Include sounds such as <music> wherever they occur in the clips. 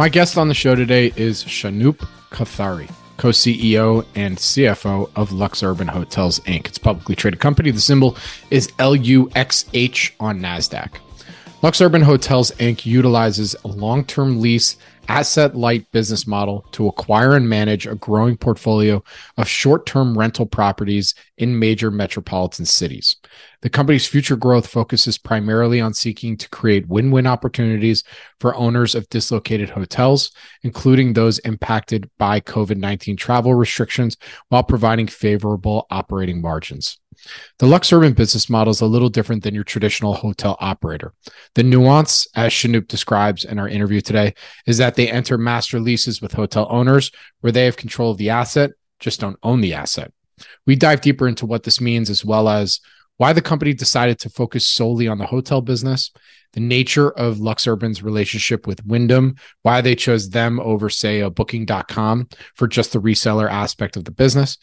My guest on the show today is Shanoop Kothari, co CEO and CFO of Lux Urban Hotels Inc. It's a publicly traded company. The symbol is LUXH on NASDAQ. Lux Urban Hotels Inc. utilizes a long term lease asset light business model to acquire and manage a growing portfolio of short term rental properties in major metropolitan cities. The company's future growth focuses primarily on seeking to create win win opportunities for owners of dislocated hotels, including those impacted by COVID 19 travel restrictions, while providing favorable operating margins. The Lux Urban business model is a little different than your traditional hotel operator. The nuance, as Shanoop describes in our interview today, is that they enter master leases with hotel owners where they have control of the asset, just don't own the asset. We dive deeper into what this means, as well as why the company decided to focus solely on the hotel business, the nature of Lux Urban's relationship with Wyndham, why they chose them over, say, a booking.com for just the reseller aspect of the business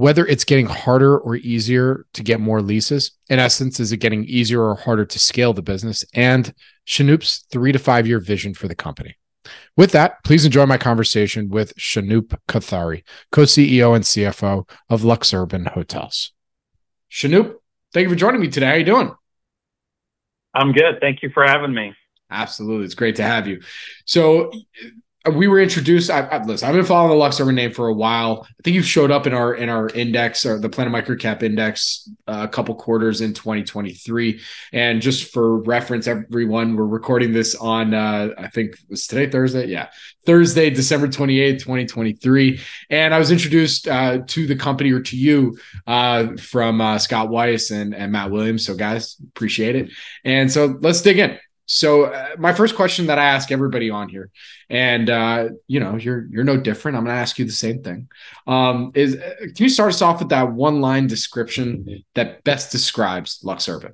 whether it's getting harder or easier to get more leases. In essence, is it getting easier or harder to scale the business? And Shanoop's three to five year vision for the company. With that, please enjoy my conversation with Shanoop Kothari, co CEO and CFO of Lux Urban Hotels. Shanoop, thank you for joining me today. How are you doing? I'm good. Thank you for having me. Absolutely. It's great to have you. So, we were introduced. I, I, listen, I've been following the Lux Urban name for a while. I think you've showed up in our in our index or the Planet Microcap Index uh, a couple quarters in 2023. And just for reference, everyone, we're recording this on uh, I think it was today Thursday. Yeah, Thursday, December 28th, 2023. And I was introduced uh, to the company or to you uh, from uh, Scott Weiss and, and Matt Williams. So guys, appreciate it. And so let's dig in. So uh, my first question that I ask everybody on here, and uh, you know you're you're no different. I'm going to ask you the same thing. Um, is uh, can you start us off with that one line description that best describes Lux Urban?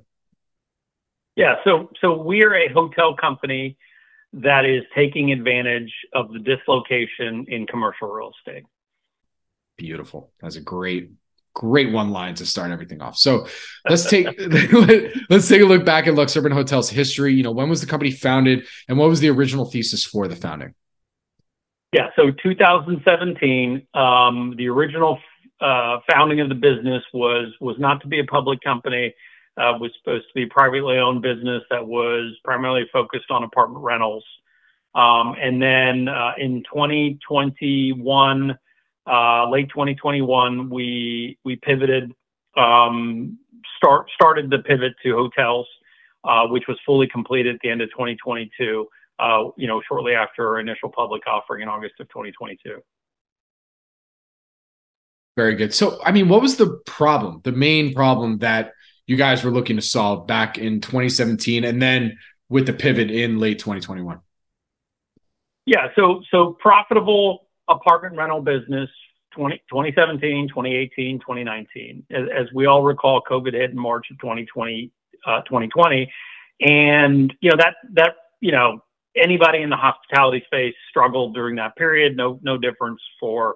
Yeah. So so we're a hotel company that is taking advantage of the dislocation in commercial real estate. Beautiful. That's a great great one line to start everything off. So <laughs> let's take <laughs> let's take a look back at Lux Urban Hotel's history. You know, when was the company founded, and what was the original thesis for the founding? Yeah, so 2017, um, the original uh, founding of the business was was not to be a public company. Uh, was supposed to be a privately owned business that was primarily focused on apartment rentals. Um, and then uh, in 2021, uh, late 2021, we we pivoted, um, start started the pivot to hotels, uh, which was fully completed at the end of 2022. Uh, you know, shortly after our initial public offering in August of 2022. Very good. So, I mean, what was the problem? The main problem that you guys were looking to solve back in 2017, and then with the pivot in late 2021. Yeah. So, so profitable apartment rental business 20, 2017, 2018, 2019. As, as, we all recall, COVID hit in March of 2020, uh, 2020. And, you know, that, that, you know, anybody in the hospitality space struggled during that period. No, no difference for,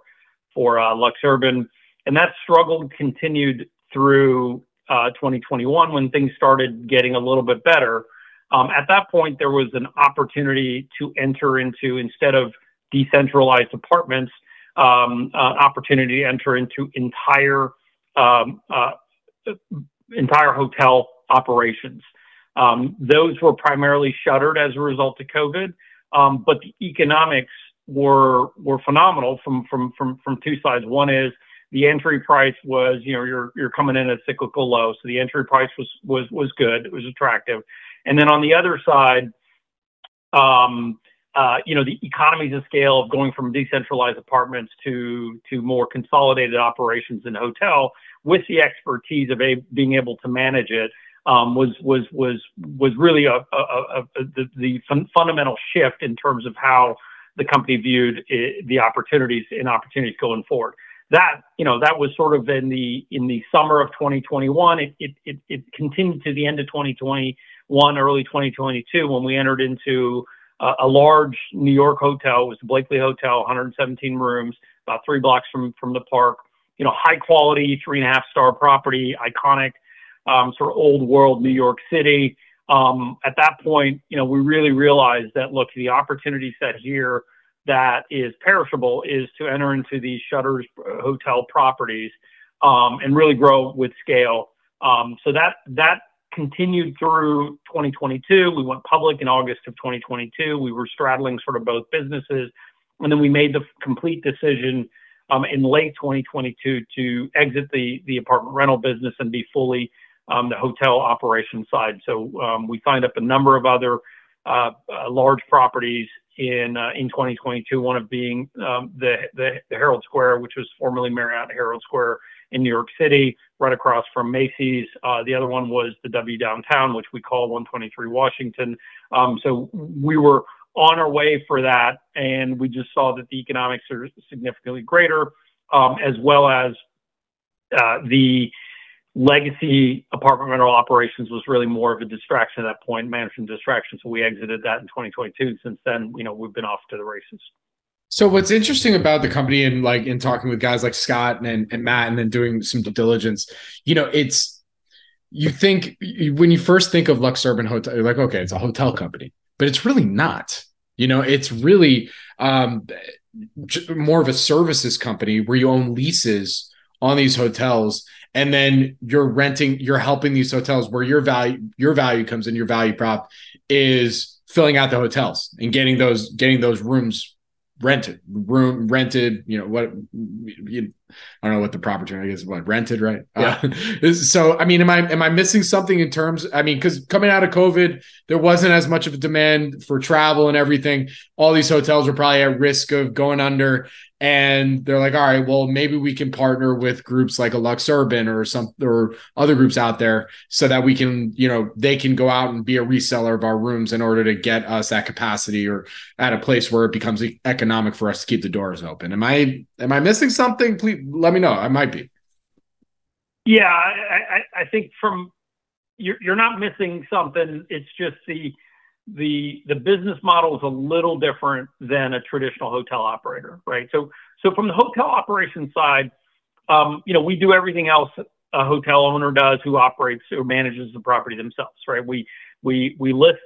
for uh, Lux Urban. And that struggle continued through uh, 2021 when things started getting a little bit better. Um, at that point, there was an opportunity to enter into, instead of decentralized apartments, um, uh, opportunity to enter into entire um, uh, entire hotel operations. Um, those were primarily shuttered as a result of COVID, um, but the economics were were phenomenal from from from from two sides. One is the entry price was you know you're you're coming in at a cyclical low, so the entry price was was was good, it was attractive, and then on the other side. Um, uh, you know, the economies of scale of going from decentralized apartments to to more consolidated operations in hotel with the expertise of a, being able to manage it um, was was was was really a, a, a, the, the fun, fundamental shift in terms of how the company viewed it, the opportunities and opportunities going forward. That you know that was sort of in the in the summer of 2021. It it it, it continued to the end of 2021, early 2022 when we entered into a, a large New York hotel. It was the Blakely Hotel, 117 rooms, about three blocks from from the park. You know, high quality, three and a half star property, iconic, um, sort of old world New York City. Um, at that point, you know, we really realized that look, the opportunity set here that is perishable is to enter into these shutters hotel properties um, and really grow with scale. Um, so that that continued through 2022. We went public in August of 2022. We were straddling sort of both businesses, and then we made the complete decision um, in late 2022 to exit the the apartment rental business and be fully um, the hotel operation side. So um, we signed up a number of other uh, uh, large properties in uh, in 2022. One of being um, the, the, the Herald Square, which was formerly Marriott Herald Square in New York City, right across from Macy's. Uh, the other one was the W Downtown, which we call 123 Washington. Um, so we were on our way for that, and we just saw that the economics are significantly greater, um, as well as uh, the legacy apartment rental operations was really more of a distraction at that point, management distraction. So we exited that in 2022. Since then, you know, we've been off to the races. So what's interesting about the company and like in talking with guys like Scott and, and Matt and then doing some due diligence, you know, it's you think when you first think of LuxUrban Hotel, you're like, okay, it's a hotel company, but it's really not. You know, it's really um, more of a services company where you own leases on these hotels and then you're renting you're helping these hotels where your value your value comes in your value prop is filling out the hotels and getting those getting those rooms rented room rented you know what you, i don't know what the proper term i guess what rented right yeah. Uh, <laughs> so i mean am i am i missing something in terms i mean because coming out of covid there wasn't as much of a demand for travel and everything all these hotels are probably at risk of going under and they're like, all right, well, maybe we can partner with groups like a LuxUrban or some or other groups out there so that we can, you know, they can go out and be a reseller of our rooms in order to get us that capacity or at a place where it becomes economic for us to keep the doors open. Am I am I missing something? Please let me know. I might be. Yeah, I, I, I think from you're you're not missing something. It's just the the the business model is a little different than a traditional hotel operator, right? So so from the hotel operation side, um, you know, we do everything else a hotel owner does who operates or manages the property themselves, right? We we we list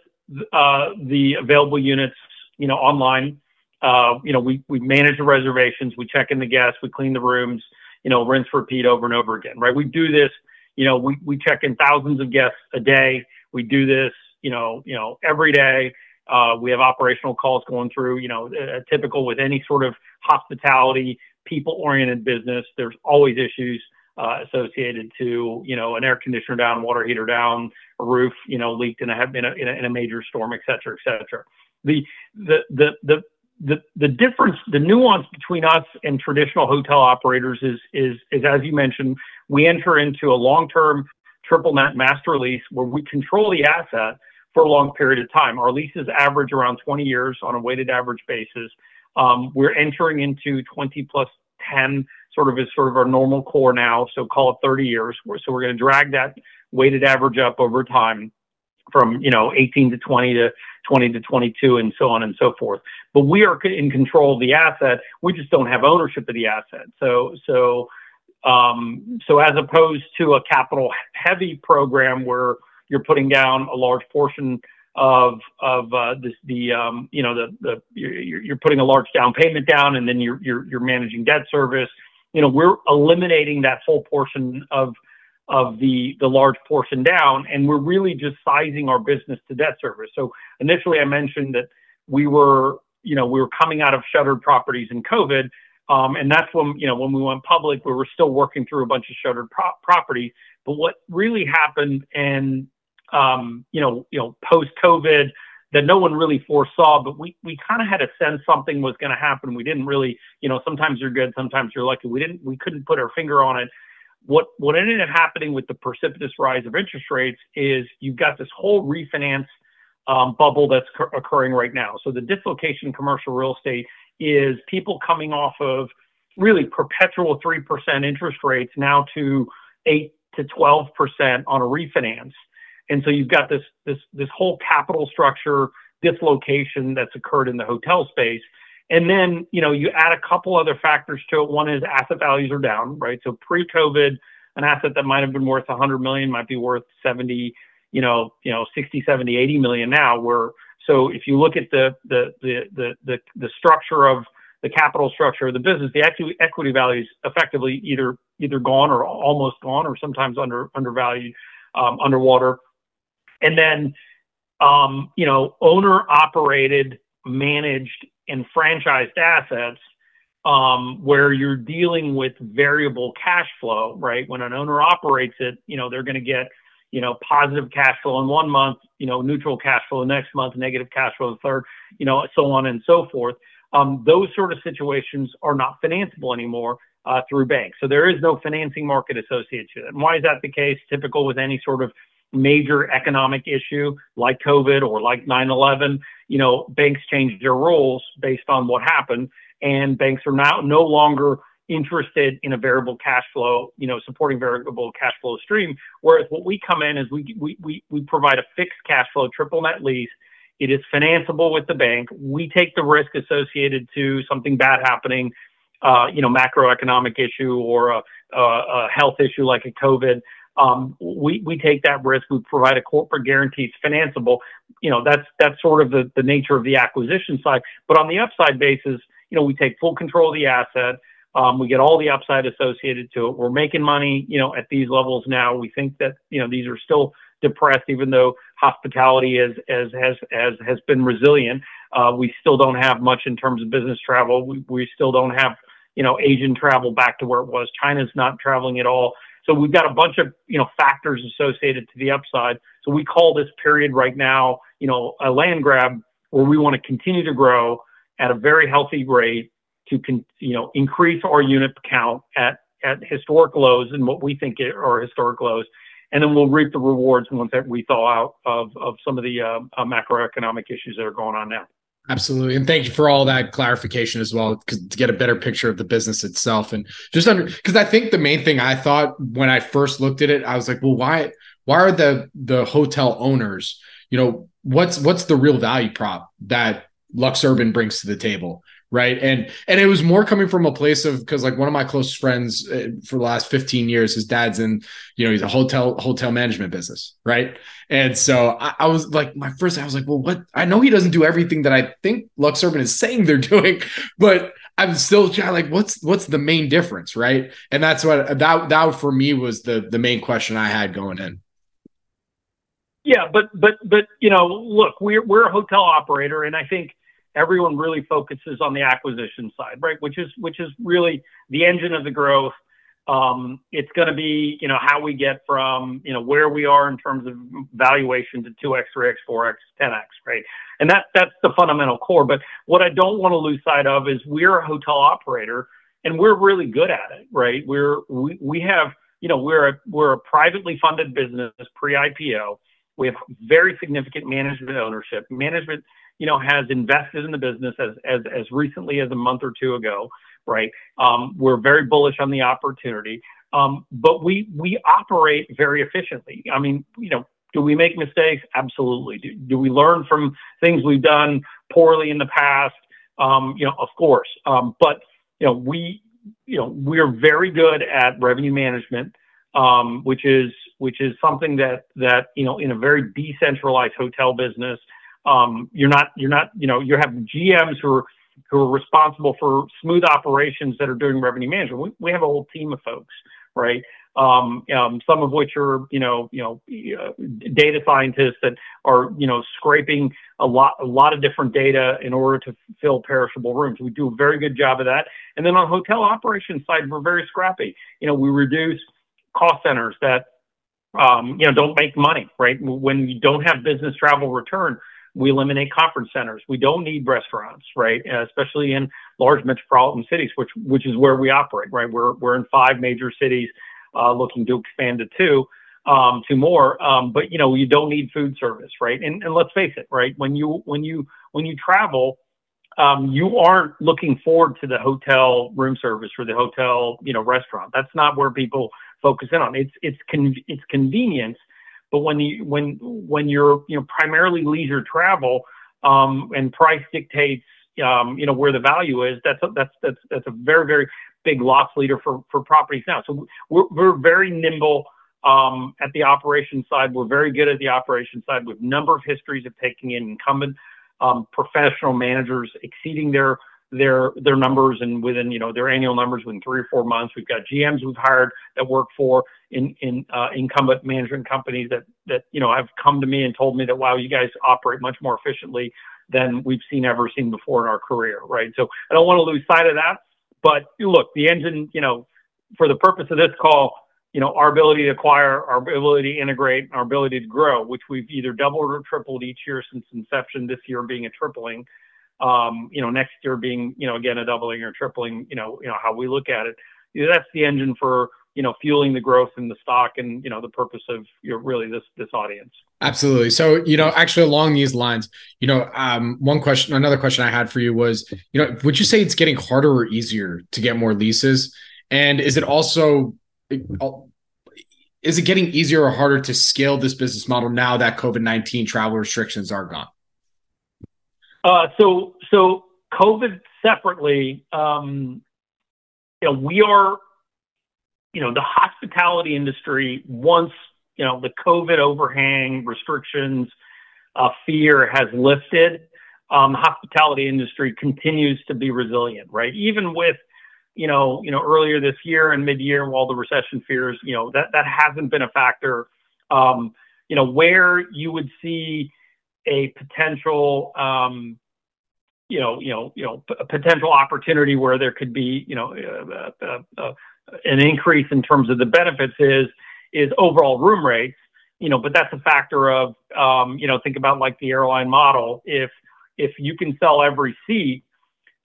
uh, the available units, you know, online. Uh, you know, we we manage the reservations, we check in the guests, we clean the rooms, you know, rinse, repeat over and over again, right? We do this, you know, we we check in thousands of guests a day. We do this you know, you know, every day. Uh, we have operational calls going through, you know, uh, typical with any sort of hospitality, people-oriented business. There's always issues uh, associated to, you know, an air conditioner down, water heater down, a roof, you know, leaked in a in a, in a, in a major storm, et cetera, et cetera. The the the the the, the difference, the nuance between us and traditional hotel operators is, is, is, as you mentioned, we enter into a long-term triple net master lease where we control the asset, for a long period of time. Our leases average around 20 years on a weighted average basis. Um, we're entering into 20 plus 10 sort of as sort of our normal core now, so call it 30 years. So we're going to drag that weighted average up over time from you know 18 to 20 to 20 to 22 and so on and so forth. But we are in control of the asset. We just don't have ownership of the asset. So so um, so as opposed to a capital heavy program where you're putting down a large portion of of uh, this, the um, you know the the you're, you're putting a large down payment down and then you're you're you're managing debt service. You know we're eliminating that whole portion of of the large portion down, and we're really just sizing our business to debt service. So initially, I mentioned that we were you know we were coming out of shuttered properties in COVID. Um, and that's when, you know, when we went public, we were still working through a bunch of shuttered pro- properties. But what really happened, and um, you know, you know, post COVID that no one really foresaw, but we, kind of had a sense something was going to happen. We didn't really, you know, sometimes you're good, sometimes you're lucky. We couldn't put our finger on it. What what ended up happening with the precipitous rise of interest rates is you've got this whole refinance um, bubble that's occurring right now. So the dislocation in commercial real estate is people coming off of really perpetual three percent interest rates now to eight to twelve percent on a refinance, and so you've got this this this whole capital structure dislocation that's occurred in the hotel space. And then, you know, you add a couple other factors to it. One is asset values are down, right? So pre-COVID, an asset that might have been worth 100 million might be worth 70, you know, you know, 60, 70, 80 million now. Where so if you look at the the the the the, the structure of the capital structure of the business, the equity equity value is effectively either either gone or almost gone, or sometimes under undervalued, um, underwater. And then, um, you know, owner operated, managed and franchised assets um, where you're dealing with variable cash flow, right? When an owner operates it, you know, they're going to get, you know, positive cash flow in one month, you know, neutral cash flow the next month, negative cash flow the third, you know, so on and so forth. Um, those sort of situations are not financeable anymore uh, through banks. So there is no financing market associated to it. And why is that the case? Typical with any sort of major economic issue like COVID or like 9/11, you know, banks changed their rules based on what happened, and banks are now no longer interested in a variable cash flow, you know, supporting variable cash flow stream. Whereas what we come in is we we we, we provide a fixed cash flow triple net lease. It is financeable with the bank. We take the risk associated to something bad happening, uh, you know, macroeconomic issue or a, a, a health issue like a COVID um, we, we take that risk. We provide a corporate guarantee. It's financeable. You know, that's, that's sort of the, the nature of the acquisition side. But on the upside basis, you know, we take full control of the asset. Um, we get all the upside associated to it. We're making money, you know, at these levels now. We think that, you know, these are still depressed, even though hospitality is, as, has, has, has been resilient. Uh, we still don't have much in terms of business travel. We, we still don't have, you know, Asian travel back to where it was. China's not traveling at all. So we've got a bunch of you know factors associated to the upside. So we call this period right now, you know, a land grab where we want to continue to grow at a very healthy rate to con- you know increase our unit count at at historic lows and what we think are historic lows, and then we'll reap the rewards once that we thaw out of of some of the uh, uh, macroeconomic issues that are going on now. Absolutely. And thank you for all that clarification as well, to get a better picture of the business itself. And just under, because I think the main thing I thought when I first looked at it, I was like, well, why, why are the, the hotel owners, you know, what's, what's the real value prop that LuxUrban brings to the table? Right? And and it was more coming from a place of because like one of my closest friends uh, for the last 15 years his dad's in you know he's a hotel hotel management business right? And so I, I, was like my first i was like well what? I know he doesn't do everything that i think LuxUrban is saying they're <laughs> doing but i'm still like what's what's the main difference right? And that's what that that for me was the the main question i had going in. Yeah but but but you know look we're we're a hotel operator and i think everyone really focuses on the acquisition side, right? Which is which is really the engine of the growth. Um, it's going to be, you know, how we get from, you know, where we are in terms of valuation to 2x, 3x, 4x, 10x, right? And that that's the fundamental core. But what I don't want to lose sight of is we're a hotel operator and we're really good at it, right? We're we, we have, you know, we're a we're a privately funded business pre-IPO. We have very significant management ownership. Management you know, has invested in the business as, as, as recently as a month or two ago, right? Um, we're very bullish on the opportunity, um, but we, we operate very efficiently. I mean, you know, do we make mistakes? Absolutely. Do, do we learn from things we've done poorly in the past? Um, you know, of course. Um, but, you know, we, you know, we're very good at revenue management, um, which is, which is something that, that, you know, in a very decentralized hotel business, um, you're not, you're not, you know, you have GMs who are who are responsible for smooth operations that are doing revenue management. We, we have a whole team of folks, right? Um, um, some of which are, you know, you know, uh, data scientists that are, you know, scraping a lot, a lot of different data in order to fill perishable rooms. We do a very good job of that. And then on hotel operations side, we're very scrappy. You know, we reduce cost centers that, um, you know, don't make money, right? When you don't have business travel return, we eliminate conference centers. We don't need restaurants, right? Uh, especially in large metropolitan cities, which which is where we operate, right? We're we're in five major cities uh, looking to expand to two, um, to more. Um, but you know, you don't need food service, right? And, and let's face it, right? When you when you when you travel, um, you aren't looking forward to the hotel room service or the hotel, you know, restaurant. That's not where people focus in on. It's it's con- it's convenience, but when you when when you're you know primarily leisure travel, um, and price dictates um, you know where the value is. That's a, that's that's that's a very very big loss leader for for properties now. So we're we're very nimble. Um, at the operations side, we're very good at the operations side with number of histories of taking in incumbent um, professional managers exceeding their their their numbers and within you know their annual numbers within three or four months. We've got GMs we've hired that work for in in uh, incumbent management companies that that you know have come to me and told me that wow you guys operate much more efficiently than we've seen ever seen before in our career, right? So I don't want to lose sight of that. But look, the engine, you know, for the purpose of this call, you know, our ability to acquire, our ability to integrate, our ability to grow, which we've either doubled or tripled each year since inception, this year being a tripling, um, you know, next year being, you know, again, a doubling or tripling, you know, you know, how we look at it. That's the engine for, you know, fueling the growth in the stock and, you know, the purpose of you know, really this, this audience. Absolutely. So, you know, actually along these lines, you know, um, one question, another question I had for you was, you know, would you say it's getting harder or easier to get more leases? And is it also is it getting easier or harder to scale this business model now that COVID nineteen travel restrictions are gone? Uh, so so COVID separately, um, you know, we are, you know, the hospitality industry once you know the COVID overhang restrictions, uh, fear has lifted. Um, hospitality industry continues to be resilient, right? Even with you know, you know, earlier this year and mid-year, while the recession fears, you know, that that hasn't been a factor. Um, you know, where you would see a potential, um, you know, you know, you know, a potential opportunity where there could be, you know, uh, uh, uh, an increase in terms of the benefits is is overall room rates. You know, but that's a factor of, um, you know, think about like the airline model. If if you can sell every seat,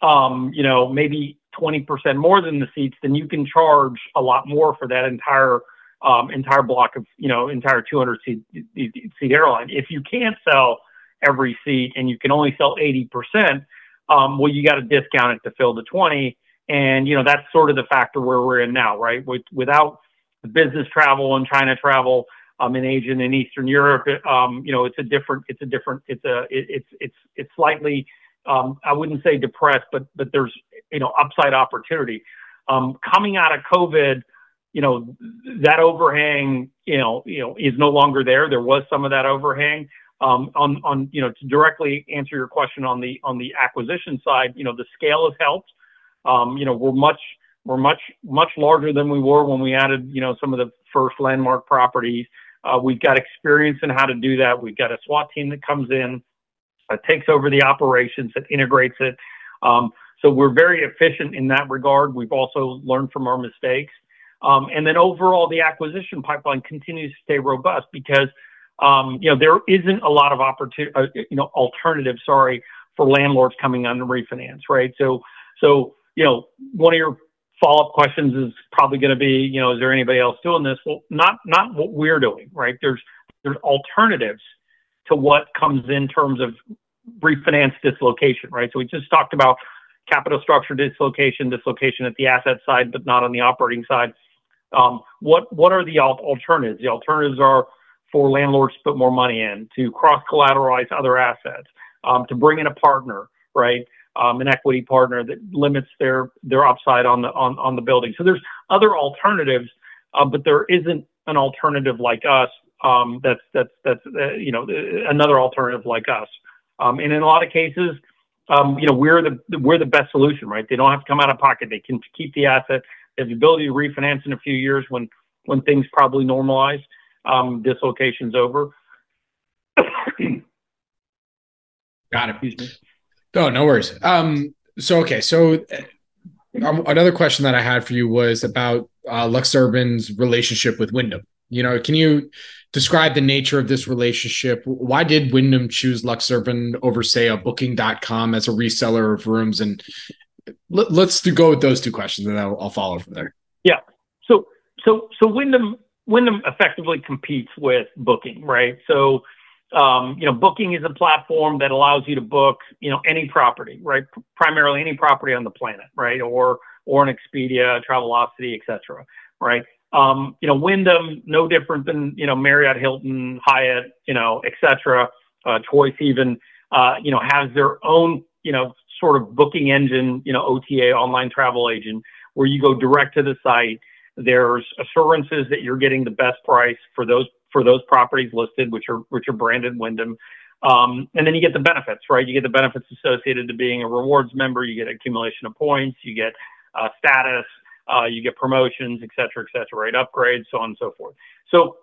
um, you know, maybe 20% more than the seats, then you can charge a lot more for that entire um, entire block of you know entire 200 seat seat airline. If you can't sell every seat and you can only sell 80%, um, well, you got to discount it to fill the 20, and you know that's sort of the factor where we're in now, right? With, without the business travel and China travel. Um, in Asia and in Eastern Europe, um, you know, it's a different, it's a different, it's a, it, it's, it's, it's slightly, um, I wouldn't say depressed, but, but there's you know upside opportunity. Um, coming out of COVID, you know that overhang, you know, you know, is no longer there. There was some of that overhang. Um, on you know to directly answer your question on the on the acquisition side, you know, the scale has helped. Um, you know, we're much we're much much larger than we were when we added you know some of the first landmark properties. Uh, we've got experience in how to do that. We've got a SWAT team that comes in, uh, takes over the operations, that integrates it. Um, so we're very efficient in that regard. We've also learned from our mistakes. Um, and then overall, the acquisition pipeline continues to stay robust because, um, you know, there isn't a lot of opportunity, uh, you know, alternatives, sorry, for landlords coming on the refinance, right? So, so, you know, one of your follow-up questions is probably going to be, you know, is there anybody else doing this? Well, not, not what we're doing, right? There's, there's alternatives to what comes in terms of refinance dislocation, right? So we just talked about capital structure dislocation, dislocation at the asset side, but not on the operating side. Um, what what are the alternatives? The alternatives are for landlords to put more money in, to cross collateralize other assets, um, to bring in a partner, right? Um, an equity partner that limits their their upside on the on, on the building. So there's other alternatives, uh, but there isn't an alternative like us. Um, that's that's that's uh, you know another alternative like us. Um, and in a lot of cases, um, you know, we're the we're the best solution, right? They don't have to come out of pocket. They can keep the asset. They have the ability to refinance in a few years when when things probably normalize. Um, dislocation's over. Got it. Oh, no no worries. Um, so okay, so um, another question that I had for you was about uh, LuxUrban's relationship with Wyndham. You know, can you describe the nature of this relationship? Why did Wyndham choose LuxUrban over, say, a Booking.com as a reseller of rooms? And let, us go with those two questions, and I'll, I'll follow from there. Yeah. So, so so Wyndham Wyndham effectively competes with Booking, right? So um, you know, Booking is a platform that allows you to book, you know, any property, right? Primarily any property on the planet, right? Or or an Expedia, Travelocity, etc. Right? Um, you know, Wyndham, no different than you know Marriott, Hilton, Hyatt, you know, etc. Uh, Choice even, uh, you know, has their own, you know, sort of booking engine, you know, OTA, online travel agent, where you go direct to the site. There's assurances that you're getting the best price for those for those properties listed, which are which are branded Wyndham. Um, and then you get the benefits, right? You get the benefits associated to being a rewards member. You get accumulation of points. You get uh, status. Uh, you get promotions, et cetera, et cetera, right? Upgrades, so on and so forth. So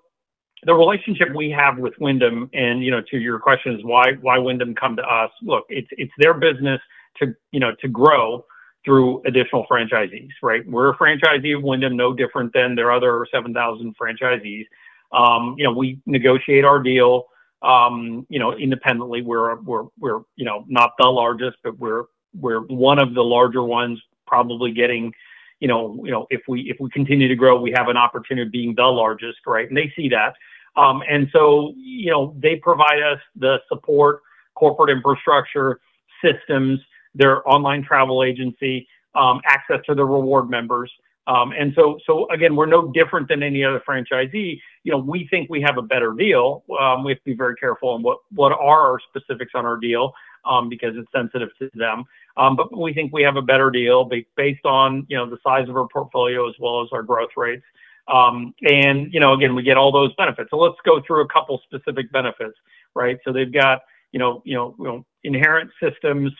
the relationship we have with Wyndham, and you know, to your question is why why Wyndham come to us? Look, it's it's their business to you know to grow through additional franchisees, right? We're a franchisee of Wyndham, no different than their other 7,000 franchisees. Um, you know, we negotiate our deal, um, you know, independently. We're, we're, we're, you know, not the largest, but we're, we're one of the larger ones, probably getting, you know, you know, if we, if we continue to grow, we have an opportunity of being the largest, right? And they see that. Um, and so, you know, they provide us the support, corporate infrastructure, systems, their online travel agency, um, access to the reward members. Um, and so, so again, we're no different than any other franchisee. You know, we think we have a better deal. Um, we have to be very careful on what what are our specifics on our deal um, because it's sensitive to them. Um, but we think we have a better deal based on you know the size of our portfolio as well as our growth rates. Um, and you know, again, we get all those benefits. So let's go through a couple specific benefits, right? So they've got you know you know, you know inherent systems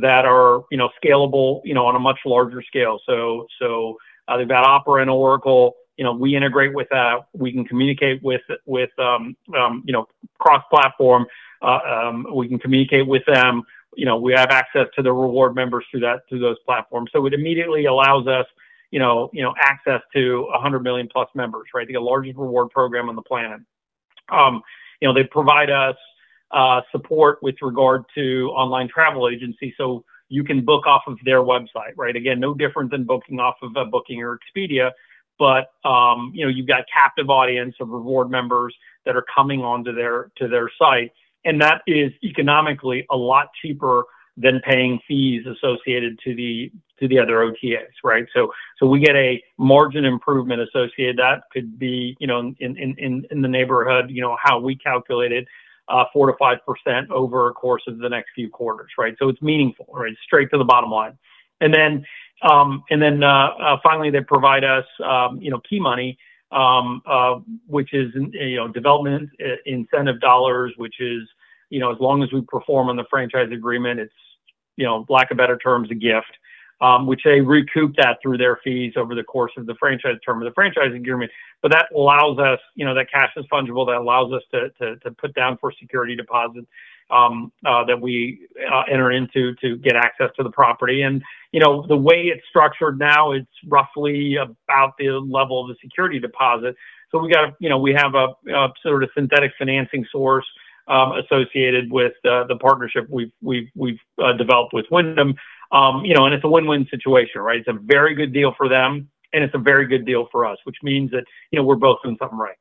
that are you know scalable you know on a much larger scale. So so uh, they've got Opera and Oracle. You know, we integrate with that. We can communicate with with um, um, you know cross-platform. Uh, um, we can communicate with them. You know, we have access to the reward members through that through those platforms. So it immediately allows us, you know, you know, access to 100 million plus members. Right, the largest reward program on the planet. Um, you know, they provide us uh, support with regard to online travel agency. So you can book off of their website, right? Again, no different than booking off of a Booking or Expedia, but um, you know you've got captive audience of reward members that are coming onto their to their site, and that is economically a lot cheaper than paying fees associated to the to the other OTAs, right? So so we get a margin improvement associated. That could be you know in in in the neighborhood, you know how we calculate it uh, four to five percent over a course of the next few quarters, right? So it's meaningful, right? Straight to the bottom line. And then, um, and then uh, uh, finally, they provide us, um, you know, key money, um, uh, which is you know development incentive dollars, which is you know as long as we perform on the franchise agreement, it's you know lack of better terms, a gift um, which they recoup that through their fees over the course of the franchise term of the franchise agreement. But that allows us, you know, that cash is fungible. That allows us to to, to put down for security deposits um, uh, that we uh, enter into to get access to the property. And you know, the way it's structured now, it's roughly about the level of the security deposit. So we got, you know, we have a, a sort of synthetic financing source. Um, associated with uh, the partnership we've we've we've uh, developed with Wyndham um, you know, and it's a win-win situation, right? It's a very good deal for them, and it's a very good deal for us, which means that you know we're both doing something right.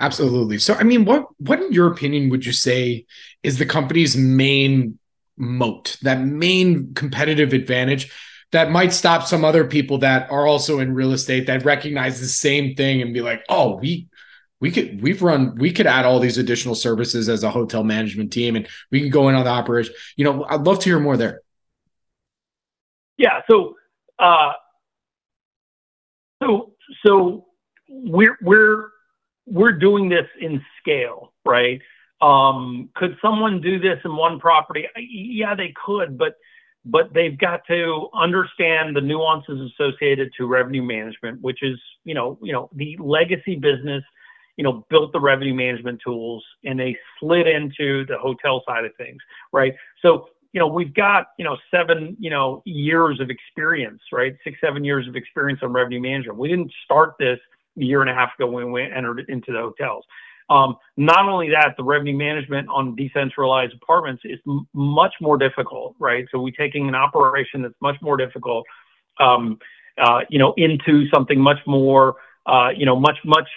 Absolutely. So, I mean, what what in your opinion would you say is the company's main moat, that main competitive advantage that might stop some other people that are also in real estate that recognize the same thing and be like, "Oh, we we could we've run we could add all these additional services as a hotel management team and we can go in on the operation. You know i'd love to hear more there. Yeah so uh so so we're we're we're doing this in scale right? Um could someone do this in one property? Yeah they could but but they've got to understand the nuances associated to revenue management which is you know you know the legacy business you know, built the revenue management tools and they slid into the hotel side of things, right? So, you know, we've got, you know, seven, you know, years of experience, right? Six, seven years of experience on revenue management. We didn't start this a year and a half ago when we entered into the hotels. Um, not only that, the revenue management on decentralized apartments is m- much more difficult, right? So we're taking an operation that's much more difficult. Um, uh, you know, into something much more, uh, you know, much, much,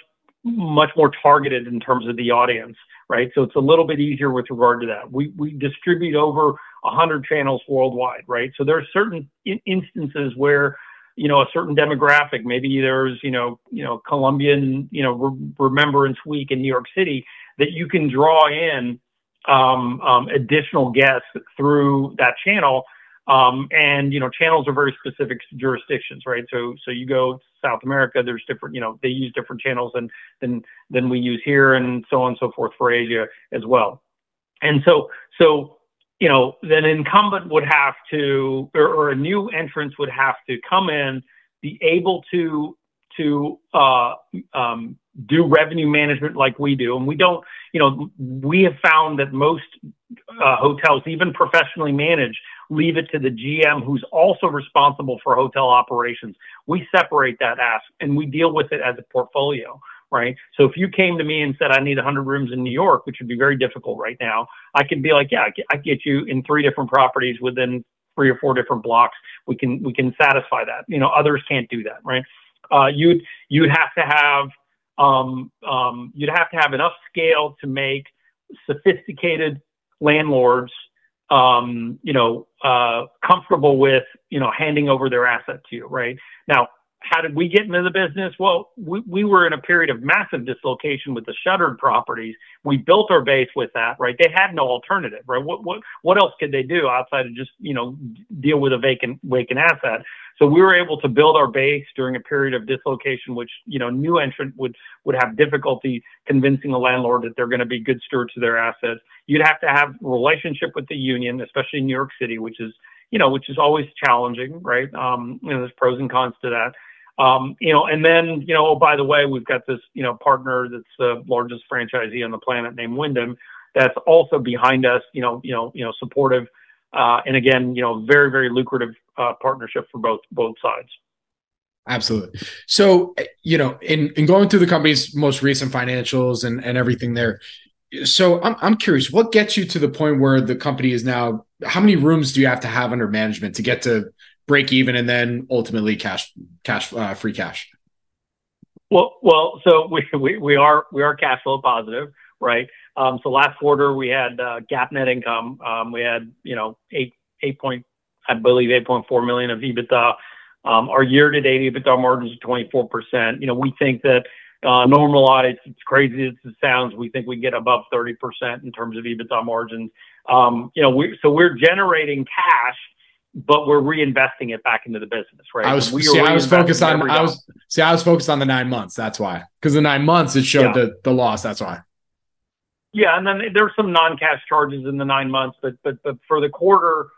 much more targeted in terms of the audience, right? So it's a little bit easier with regard to that. We, we distribute over 100 channels worldwide, right? So there are certain in- instances where, you know, a certain demographic, maybe there's, you know, you know, Colombian, you know, Re- Remembrance Week in New York City that you can draw in um, um, additional guests through that channel. Um, and you know, channels are very specific jurisdictions, right? So, so you go South America, there's different, you know, they use different channels than than than we use here, and so on and so forth for Asia as well. And so, so you know, then incumbent would have to, or, or a new entrant would have to come in, be able to to uh, um, do revenue management like we do. And we don't, you know, we have found that most uh, hotels, even professionally managed, leave it to the GM who's also responsible for hotel operations. We separate that ask and we deal with it as a portfolio. Right. So if you came to me and said, I need 100 rooms in New York, which would be very difficult right now, I could be like, yeah, I get you in three different properties within three or four different blocks. We can, we can satisfy that. You know, others can't do that. Right. Uh, you'd, you'd have to have um, um, you'd have to have enough scale to make sophisticated landlords, um, you know, uh, comfortable with, you know, handing over their asset to you, right? Now, how did we get into the business? Well, we, we were in a period of massive dislocation with the shuttered properties. We built our base with that, right? They had no alternative, right? What what what else could they do outside of just you know deal with a vacant vacant asset? So we were able to build our base during a period of dislocation, which you know new entrant would would have difficulty convincing a landlord that they're going to be good stewards of their assets. You'd have to have relationship with the union, especially in New York City, which is you know which is always challenging, right? Um, you know, there's pros and cons to that. Um, you know, and then, you know, oh, by the way, we've got this, you know, partner that's the largest franchisee on the planet named Wyndham that's also behind us, you know, you know, you know, supportive. Uh, and again, you know, very, very lucrative uh, partnership for both both sides. Absolutely. So, you know, in, in going through the company's most recent financials and, and everything there, so I'm I'm curious, what gets you to the point where the company is now? How many rooms do you have to have under management to get to break even and then ultimately cash cash uh, free cash? Well, well, so we, we we are we are cash flow positive, right? Um, so last quarter we had uh, GAAP net income. Um, we had you know eight eight point I believe eight point four million of EBITDA. Um, our year to date EBITDA margins are twenty four percent. You know we think that uh, normalized, it's crazy as it sounds, we think we get above 30% in terms of EBITDA margins. Um, you know, we, so we're generating cash but we're reinvesting it back into the business, right? I was, see, I was focused on, I was, see, I was focused on the nine months. That's why, because the nine months it showed yeah. the, the loss. That's why. Yeah. And then there's some non-cash charges in the nine months, but, but, but for the quarter,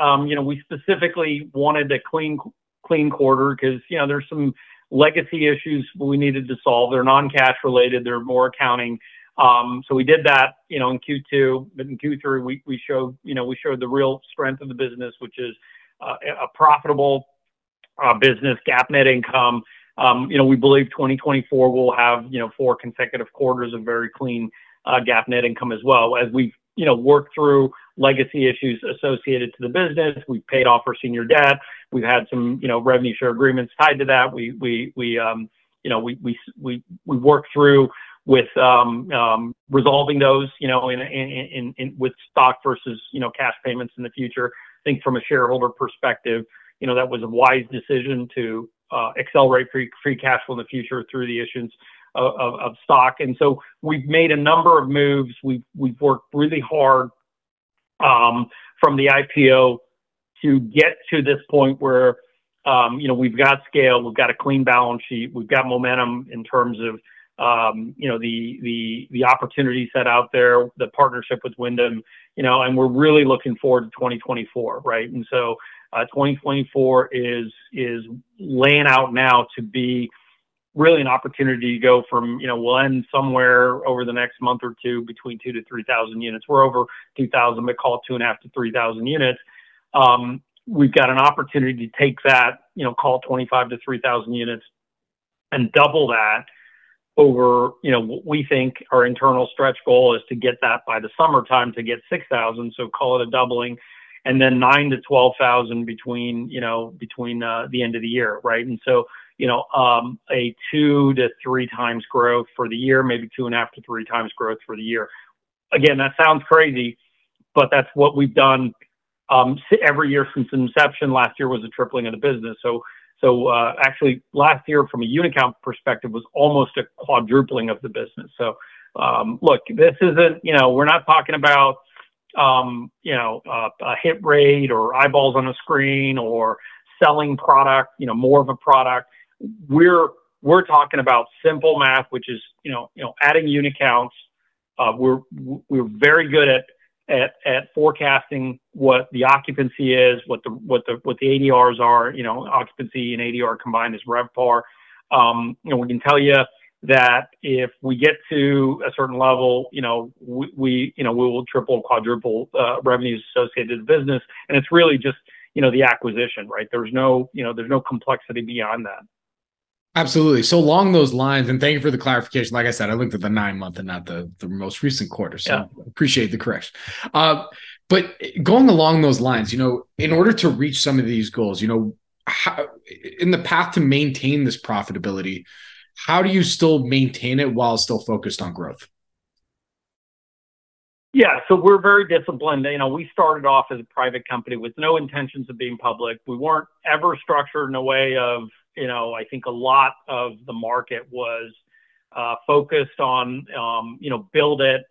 um, you know, we specifically wanted a clean, clean quarter because, you know, there's some legacy issues we needed to solve. They're non-cash related. They're more accounting. Um, so we did that, you know, in Q2, but in Q3 we, we showed, you know, we showed the real strength of the business, which is uh, a profitable uh, business, GAAP net income. Um, you know, we believe 2024 will have, you know, four consecutive quarters of very clean uh, GAAP net income as well. As we've, you know, worked through legacy issues associated to the business, we've paid off our senior debt. We've had some, you know, revenue share agreements tied to that. We, we, we, um, you know, we, we, we, we worked through with um, um, resolving those, you know, in, in, with stock versus, you know, cash payments in the future. I think from a shareholder perspective, you know, that was a wise decision to uh, accelerate free, free cash flow in the future through the issuance of, stock. And so we've made a number of moves. We've, we've worked really hard um, from the IPO to get to this point where, um, you know, we've got scale, we've got a clean balance sheet, we've got momentum in terms of um, you know, the the the opportunity set out there, the partnership with Wyndham, you know, and we're really looking forward to 2024, right? And so, uh, 2024 is is laying out now to be really an opportunity to go from, you know, we'll end somewhere over the next month or two between two to three thousand units. We're over 2,000, but call it two and a half to three thousand units. Um, we've got an opportunity to take that, you know, call it 25 to 3,000 units and double that over, you know, what we think our internal stretch goal is to get that by the summertime to get 6,000. So call it a doubling. and then nine to 12,000 between, you know, between uh, the end of the year, right? And so, you know, um, a two to three times growth for the year, maybe two and a half to three times growth for the year. Again, that sounds crazy, but that's what we've done um, every year since inception. Last year was a tripling of the business. So, so uh, actually, last year from a unit count perspective was almost a quadrupling of the business. So, um, look, this isn't, you know, we're not talking about, um, you know, uh, a hit rate or eyeballs on a screen or selling product, you know, more of a product. We're we're talking about simple math, which is, you know, you know, adding unit counts. Uh, we're we're very good at at, at forecasting what the occupancy is, what the what the what the ADRs are. You know, occupancy and ADR combined is RevPAR. Um, you know, we can tell you that if we get to a certain level, you know, we, we you know we will triple, quadruple uh, revenues associated with business, and it's really just you know the acquisition, right? There's no you know there's no complexity beyond that. Absolutely. So along those lines, and thank you for the clarification. Like I said, I looked at the nine month and not the the most recent quarter, so yeah. appreciate the correction. Uh, but going along those lines, you know, in order to reach some of these goals, you know, how, in the path to maintain this profitability, how do you still maintain it while still focused on growth? Yeah, so we're very disciplined. You know, we started off as a private company with no intentions of being public. We weren't ever structured in a way of you know, I think a lot of the market was uh, focused on, um, you know, build it,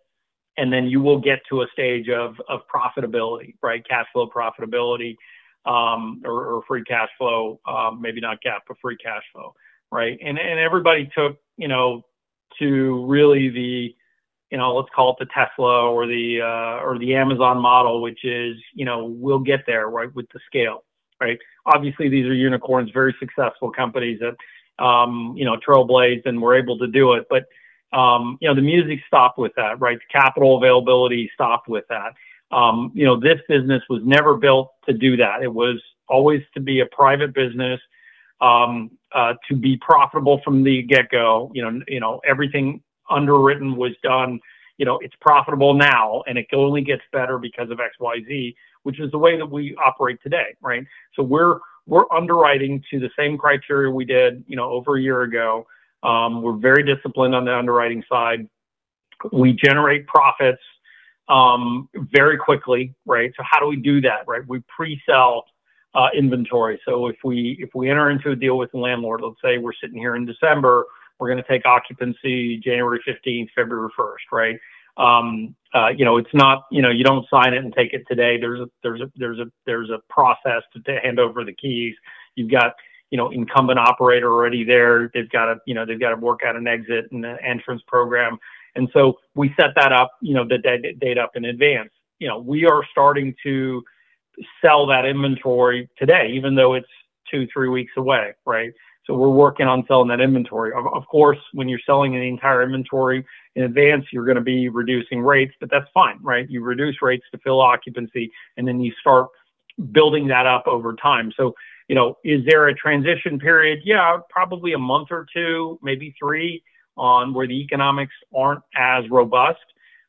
and then you will get to a stage of of profitability, right? Cash flow profitability, um, or, or, free cash flow, um, maybe not GAAP, but free cash flow, right? And and everybody took, you know, to really the, you know, let's call it the Tesla or the uh, or the Amazon model, which is, you know, we'll get there, right, with the scale right? Obviously, these are unicorns, very successful companies that, um, you know, trailblazed and were able to do it. But, um, you know, the music stopped with that, right? The capital availability stopped with that. Um, you know, this business was never built to do that. It was always to be a private business, um, uh, to be profitable from the get-go. You know, you know, everything underwritten was done. You know, it's profitable now, and it only gets better because of X, Y, Z which is the way that we operate today, right? So we're we're underwriting to the same criteria we did, you know, over a year ago. Um, we're very disciplined on the underwriting side. We generate profits um, very quickly, right? So how do we do that, right? We pre-sell uh, inventory. So if we if we enter into a deal with the landlord, let's say we're sitting here in December, we're going to take occupancy January 15th, February 1st, right? Um, uh, you know, it's not, you know, you don't sign it and take it today. There's a, there's a, there's a, there's a process to, to hand over the keys. You've got, you know, incumbent operator already there. They've got to, you know, they've got to work out an exit and an entrance program. And so we set that up, you know, the date up in advance. You know, we are starting to sell that inventory today, even though it's two, three weeks away, right? So we're working on selling that inventory. Of, of course, when you're selling the entire inventory in advance, you're going to be reducing rates, but that's fine, right? You reduce rates to fill occupancy, and then you start building that up over time. So, you know, is there a transition period? Yeah, probably a month or two, maybe three, on where the economics aren't as robust,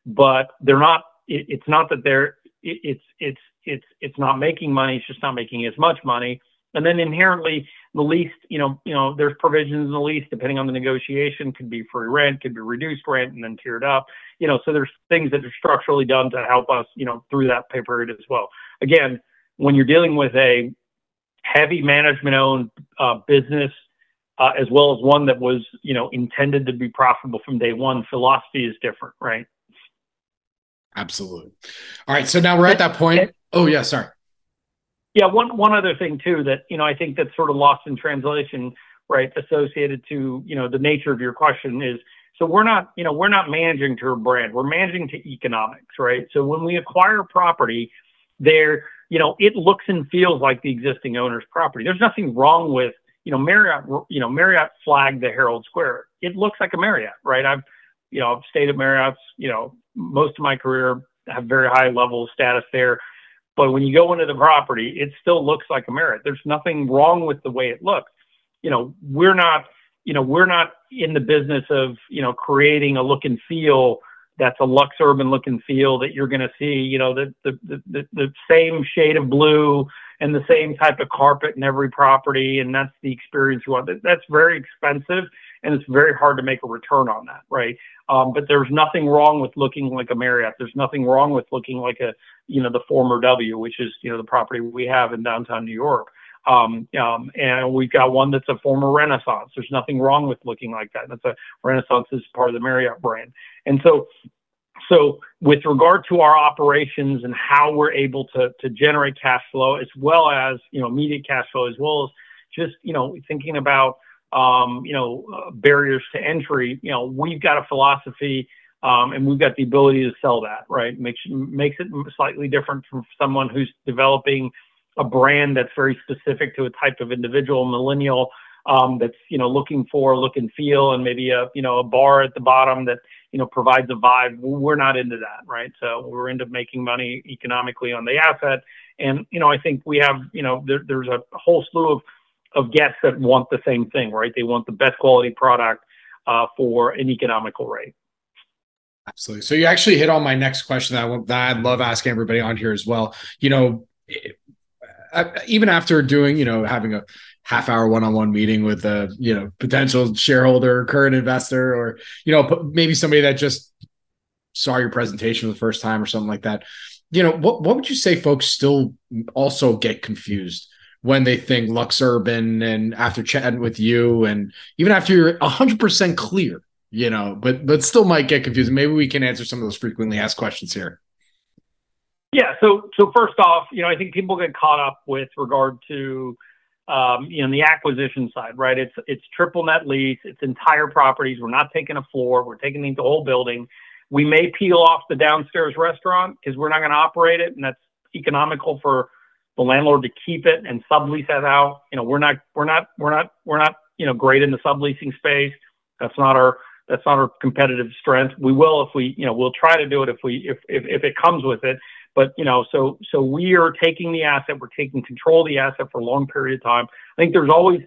but they're not. It, it's not that they're. It, it's it's it's it's not making money. It's just not making as much money and then inherently, the lease, you know, you know, there's provisions in the lease depending on the negotiation. Could be free rent, could be reduced rent, and then tiered up. You know, so there's things that are structurally done to help us, you know, through that pay period as well. Again, when you're dealing with a heavy management-owned uh, business, uh, as well as one that was, you know, intended to be profitable from day one, philosophy is different, right? Absolutely. All right, so now we're at that point. Oh yeah, sorry. Yeah, one one other thing too that you know I think that's sort of lost in translation, right? Associated to you know the nature of your question is so we're not you know we're not managing to a brand, we're managing to economics, right? So when we acquire property, there you know it looks and feels like the existing owner's property. There's nothing wrong with you know Marriott you know Marriott flagged the Herald Square. It looks like a Marriott, right? I've you know I've stayed at Marriott's you know most of my career, have very high level status there but when you go into the property, it still looks like a Marriott. There's nothing wrong with the way it looks. You know, we're not, you know, we're not in the business of, you know, creating a look and feel that's a LuxUrban look and feel that you're going to see, you know, the, the, the, the same shade of blue and the same type of carpet in every property. And that's the experience you want. That's very expensive and it's very hard to make a return on that, right? Um, but there's nothing wrong with looking like a Marriott. There's nothing wrong with looking like a, you know, the former W, which is, you know, the property we have in downtown New York. Um, um, and we've got one that's a former Renaissance. There's nothing wrong with looking like that. That's a Renaissance is part of the Marriott brand. And so, so with regard to our operations and how we're able to, to generate cash flow as well as, you know, immediate cash flow, as well as just, you know, thinking about, um, you know, uh, barriers to entry, you know, we've got a philosophy um, and we've got the ability to sell that, right? Makes makes it slightly different from someone who's developing a brand that's very specific to a type of individual, millennial, um, that's you know looking for look and feel, and maybe a you know a bar at the bottom that you know provides a vibe. We're not into that, right? So we're into making money economically on the asset, and you know I think we have you know there, there's a whole slew of of guests that want the same thing, right? They want the best quality product uh, for an economical rate. Absolutely. So you actually hit on my next question that, I, that I'd love asking everybody on here as well. You know, even after doing, you know, having a half hour one-on-one meeting with a, you know, potential shareholder, current investor, or, you know, maybe somebody that just saw your presentation for the first time or something like that. You know, what, what would you say folks still also get confused when they think LuxUrban and after chatting with you and even after you're 100% clear, you know, but but still might get confused. Maybe we can answer some of those frequently asked questions here. Yeah. So so first off, you know, I think people get caught up with regard to um, you know the acquisition side, right? It's it's triple net lease, it's entire properties. We're not taking a floor, we're taking the whole building. We may peel off the downstairs restaurant because we're not going to operate it, and that's economical for the landlord to keep it and sublease that out. You know, we're not we're not we're not we're not you know great in the subleasing space. That's not our that's not our competitive strength. We will if we you know we'll try to do it if we if if, if it comes with it. But you know, so so we are taking the asset, we're taking control of the asset for a long period of time. I think there's always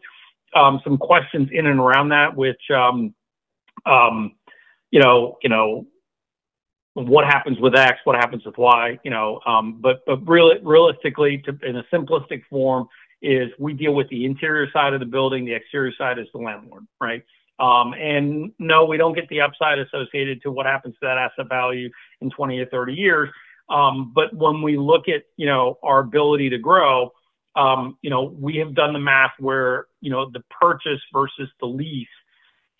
um, some questions in and around that, which um, um, you know, you know, what happens with X, what happens with Y, you know. Um, but but really, realistically, to, in a simplistic form, is we deal with the interior side of the building, the exterior side is the landlord, right? Um, and no, we don't get the upside associated to what happens to that asset value in 20 or 30 years. Um, but when we look at you know our ability to grow, um, you know we have done the math where you know the purchase versus the lease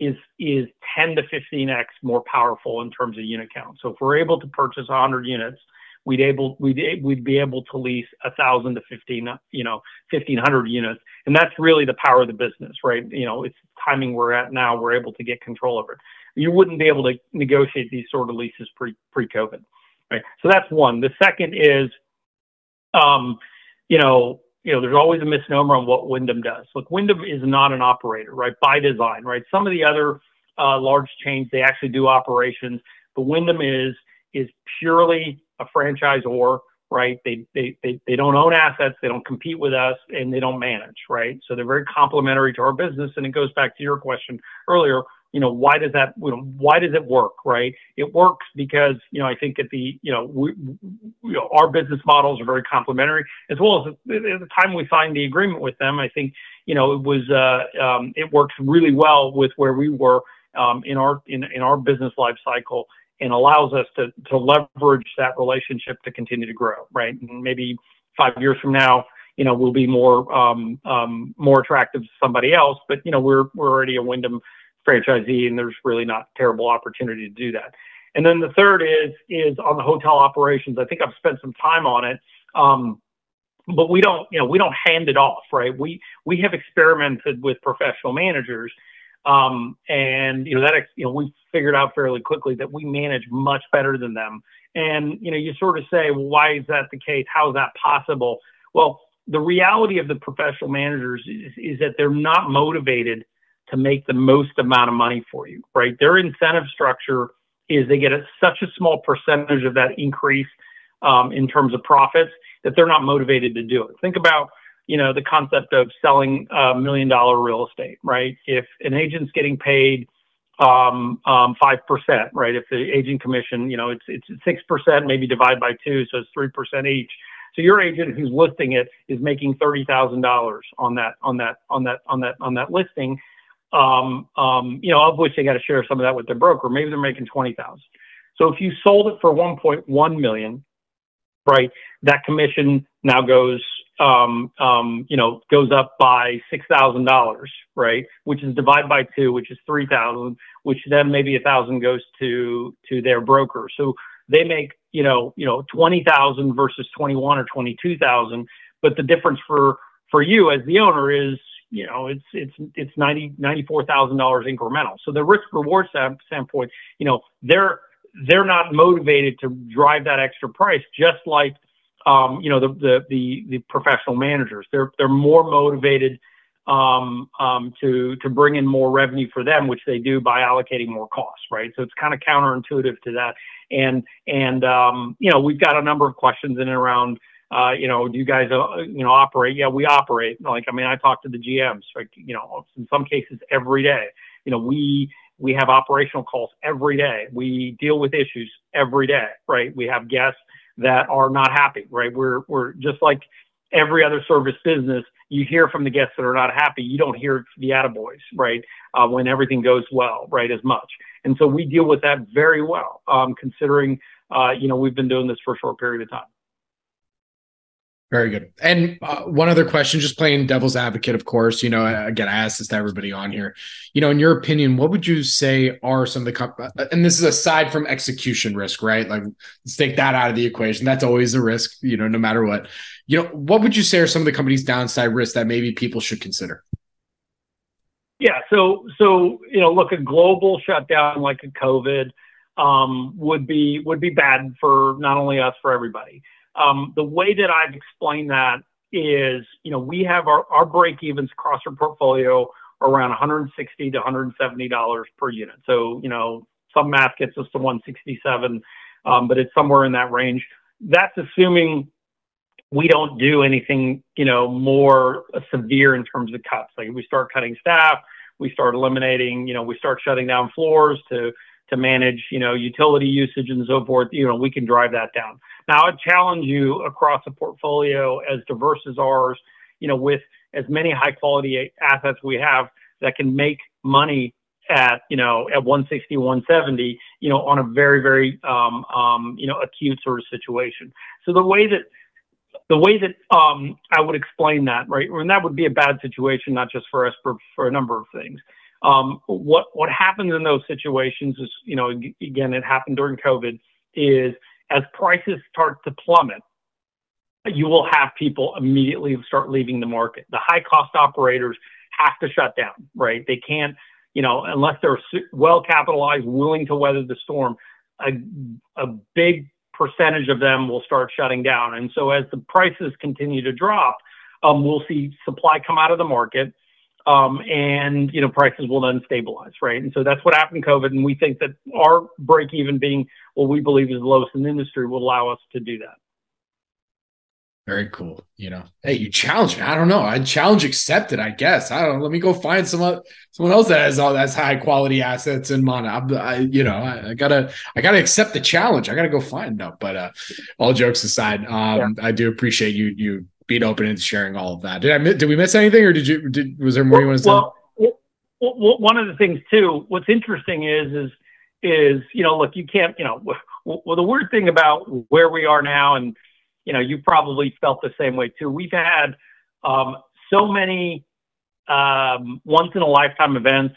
is is 10 to 15x more powerful in terms of unit count. So if we're able to purchase 100 units, we'd able we'd we'd be able to lease a thousand to 15 you know 1500 units, and that's really the power of the business, right? You know, it's timing we're at now. We're able to get control of it. You wouldn't be able to negotiate these sort of leases pre pre COVID, right? So that's one. The second is, um, you know, you know, there's always a misnomer on what Wyndham does. Look, Wyndham is not an operator, right, by design, right? Some of the other uh, large chains they actually do operations, but Wyndham is is purely a franchisor, right? They, they they they don't own assets, they don't compete with us, and they don't manage, right? So they're very complementary to our business, and it goes back to your question earlier you know, why does that, you know, why does it work, right? It works because, you know, I think at the, you know, we, you know, our business models are very complementary, as well as at the time we signed the agreement with them, I think, you know, it was, uh, um, it works really well with where we were um, in our, in, in our business life cycle and allows us to, to leverage that relationship to continue to grow, right? And maybe five years from now, you know, we'll be more, um, um, more attractive to somebody else, but, you know, we're, we're already a Wyndham franchisee, and there's really not terrible opportunity to do that. And then the third is is on the hotel operations. I think I've spent some time on it, um, but we don't you know we don't hand it off, right? We we have experimented with professional managers, um, and you know that you know we figured out fairly quickly that we manage much better than them. And you know you sort of say, well, why is that the case? How is that possible? Well, the reality of the professional managers is, is that they're not motivated to make the most amount of money for you, right? Their incentive structure is they get a, such a small percentage of that increase um, in terms of profits that they're not motivated to do it. Think about, you know, the concept of selling a million dollar real estate, right? If an agent's getting paid, um, um, 5%, right? If the agent commission, you know, it's, it's 6%, maybe divide by two, so it's 3% each. So your agent who's listing it is making $30,000 on that, on that, on that, on that, on that listing. Um, um, you know, which they got to share some of that with their broker. Maybe they're making 20,000. So if you sold it for 1.1 million, right, that commission now goes um, um, you know, goes up by six thousand dollars, right? Which is divided by two, which is three thousand, which then maybe a thousand goes to to their broker. So they make you know you know twenty thousand versus twenty one or twenty two thousand, but the difference for for you as the owner is you know it's it's it's ninety ninety four thousand dollars incremental. So the risk reward standpoint, you know, they're they're not motivated to drive that extra price, just like um, you know, the, the, the, the, professional managers. They're, they're more motivated um, um, to, to bring in more revenue for them, which they do by allocating more costs, right? So it's kind of counterintuitive to that. And, and um, you know, we've got a number of questions in and around, uh, you know, do you guys, uh, you know, operate? Yeah, we operate. Like, I mean, I talk to the GMs, like, you know, in some cases every day. You know, we, we have operational calls every day. We deal with issues every day, right? We have guests that are not happy, right? We're, we're just like every other service business. You hear from the guests that are not happy. You don't hear the attaboys, right? Uh, when everything goes well, right? As much. And so we deal with that very well, um, considering, uh, you know, we've been doing this for a short period of time. Very good. And uh, one other question, just playing devil's advocate, of course. You know, again, I asked this to everybody on here. You know, in your opinion, what would you say are some of the comp- uh, and this is aside from execution risk, right? Like, let's take that out of the equation. That's always a risk, you know, no matter what. You know, what would you say are some of the company's downside risks that maybe people should consider? Yeah. So, so you know, look, a global shutdown like a COVID um, would be would be bad for not only us, for everybody. Um, the way that I've explained that is, you know, we have our, our break evens across our portfolio around 160 to 170 dollars per unit. So, you know, some math gets us to 167, um, but it's somewhere in that range. That's assuming we don't do anything, you know, more severe in terms of cuts. Like we start cutting staff, we start eliminating, you know, we start shutting down floors to to manage, you know, utility usage and so forth. You know, we can drive that down. Now, I challenge you across a portfolio as diverse as ours, you know, with as many high quality assets we have that can make money at, you know, at 160, 170, you know, on a very, very, um, um, you know, acute sort of situation. So the way that, the way that um, I would explain that, right, and that would be a bad situation, not just for us, but for a number of things. Um, what what happens in those situations is, you know, again, it happened during COVID, is as prices start to plummet, you will have people immediately start leaving the market. The high cost operators have to shut down, right? They can't, you know, unless they're well capitalized, willing to weather the storm, a, a big percentage of them will start shutting down. And so as the prices continue to drop, um, we'll see supply come out of the market. Um, and you know prices will then stabilize, right? And so that's what happened in COVID, and we think that our break even being what we believe is the lowest in the industry will allow us to do that. Very cool. You know, hey, you challenge me. I don't know. I challenge accepted. I guess. I don't. know. Let me go find some someone else that has all that's high quality assets in mana. I, you know, I, I, gotta I gotta accept the challenge. I gotta go find them. But uh, all jokes aside, um, yeah. I do appreciate you you being open and sharing all of that. Did I did we miss anything, or did you did was there more well, you want to say? Well, well, one of the things too. What's interesting is is is you know look you can't you know well the weird thing about where we are now and you know you probably felt the same way too we've had um, so many um, once in a lifetime events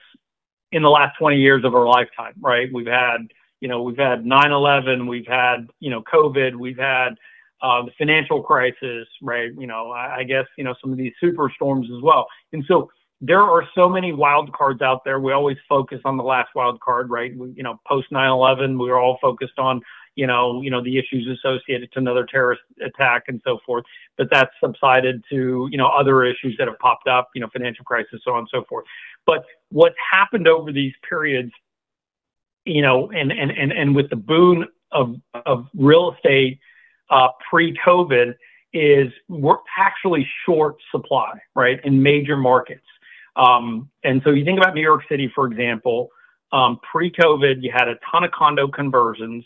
in the last 20 years of our lifetime right we've had you know we've had 9-11 we've had you know covid we've had uh, the financial crisis right you know I, I guess you know some of these superstorms as well and so there are so many wild cards out there. We always focus on the last wild card, right? We, you know, post 9/11, we were all focused on, you know, you know the issues associated to another terrorist attack and so forth. But that's subsided to, you know, other issues that have popped up, you know, financial crisis, so on and so forth. But what's happened over these periods, you know, and and and and with the boon of of real estate uh, pre-COVID, is we're actually short supply, right, in major markets. Um, and so you think about New York City, for example, um, pre-COVID, you had a ton of condo conversions,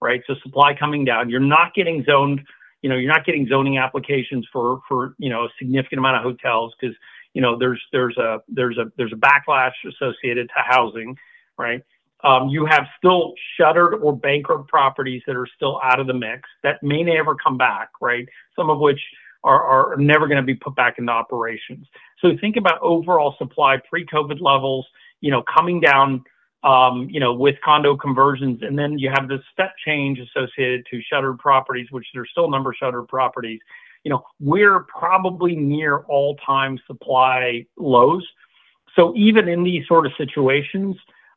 right? So supply coming down. You're not getting zoned, you know, you're not getting zoning applications for for you know a significant amount of hotels because you know there's there's a there's a there's a backlash associated to housing, right? Um, you have still shuttered or bankrupt properties that are still out of the mix that may never come back, right? Some of which are, never going to be put back into operations. So think about overall supply pre-COVID levels, you know, coming down, um, you know, with condo conversions, and then you have the step change associated to shuttered properties, which there's still a number of shuttered properties. You know, we're probably near all-time supply lows. So even in these sort of situations,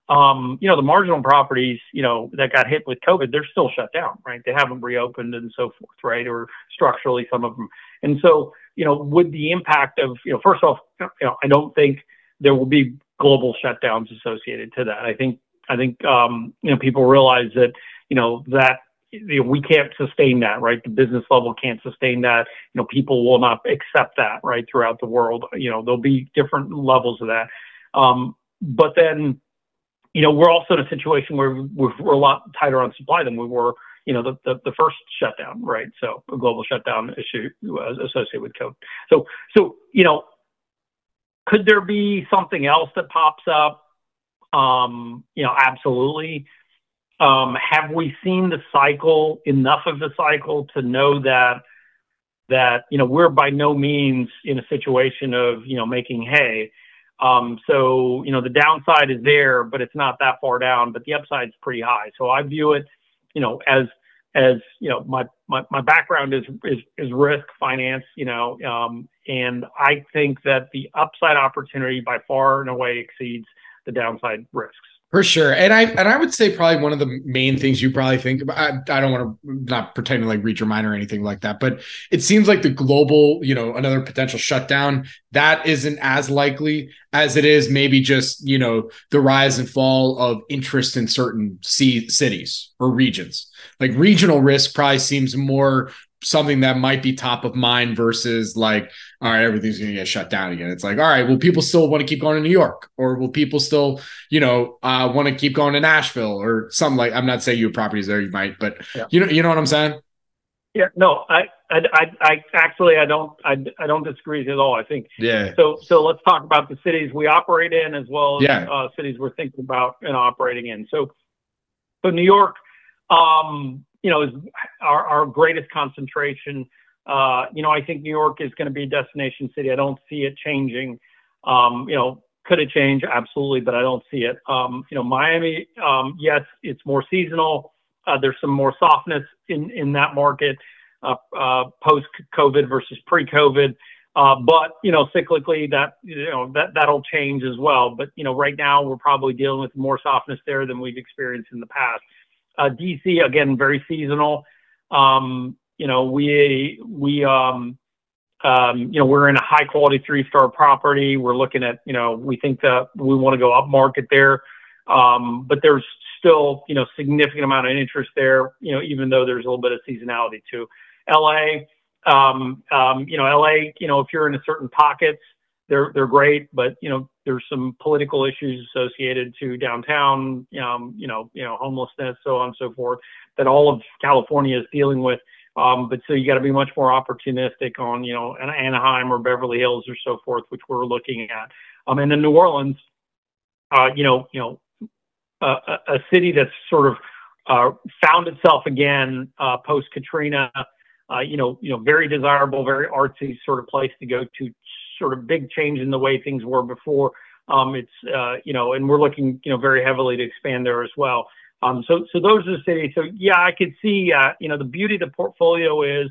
um, you know, the marginal properties, you know, that got hit with COVID, they're still shut down, right? They haven't reopened and so forth, right? Or structurally, some of them. And so, you know, with the impact of, you know, first off, you know, I don't think there will be global shutdowns associated to that. I think, I think, um, you know, people realize that, you know, that you know, we can't sustain that, right? The business level can't sustain that. You know, people will not accept that, right? Throughout the world, you know, there'll be different levels of that. Um, but then, you know, we're also in a situation where we're, a lot tighter on supply than we were, you know, the, the, the first shutdown, right? So a global shutdown issue associated with COVID. So, so, you know, could there be something else that pops up? Um, you know, absolutely. Um, have we seen the cycle enough of the cycle to know that that you know we're by no means in a situation of you know making hay um, so, you know, the downside is there, but it's not that far down, but the upside is pretty high. So I view it, you know, as, as, you know, my, my, my background is, is, is risk finance, you know, um, and I think that the upside opportunity by far and away exceeds the downside risks. For sure. And I and I would say probably one of the main things you probably think about I, I don't want to not pretend to like read your mind or anything like that, but it seems like the global, you know, another potential shutdown, that isn't as likely as it is maybe just, you know, the rise and fall of interest in certain c- cities or regions. Like regional risk probably seems more something that might be top of mind versus like all right everything's going to get shut down again. It's like all right will people still want to keep going to new york? Or will people still you know uh, want to keep going to nashville or something like i'm not saying you have properties there you might but yeah. you know you know what i'm saying? Yeah no I, I i i actually i don't i, I don't disagree at all. I think yeah. So so let's talk about the cities we operate in as well as yeah. uh, cities we're thinking about and operating in. So so new york um you know, is our, our greatest concentration. Uh, you know, I think New York is going to be a destination city. I don't see it changing. Um, you know, could it change? Absolutely, but I don't see it. Um, you know, Miami, um, yes, it's more seasonal. Uh, there's some more softness in in that market uh, uh, post COVID versus pre COVID. Uh, but you know, cyclically, that you know that that'll change as well. But you know, right now we're probably dealing with more softness there than we've experienced in the past. Uh, DC again, very seasonal. Um, you know, we we um, um, you know we're in a high quality three star property. We're looking at you know we think that we want to go up market there, but there's still you know significant amount of interest there. You know, even though there's a little bit of seasonality too. LA, you know, LA, you know, if you're in a certain pockets, they're they're great, but you know there's some political issues associated to downtown, um, you know, you know, homelessness, so on and so forth, that all of California is dealing with. Um, but so you got to be much more opportunistic on, you know, an Anaheim or Beverly Hills or so forth, which we're looking at. Um, and then New Orleans, uh, you know, you know, uh, a, city that's sort of uh, found itself again uh, post Katrina. Uh, you know, you know, very desirable, very artsy sort of place to go to sort of big change in the way things were before. Um, it's uh, you know, and we're looking you know very heavily to expand there as well. Um, so so those are the cities. So yeah, I could see uh, you know the beauty of the portfolio is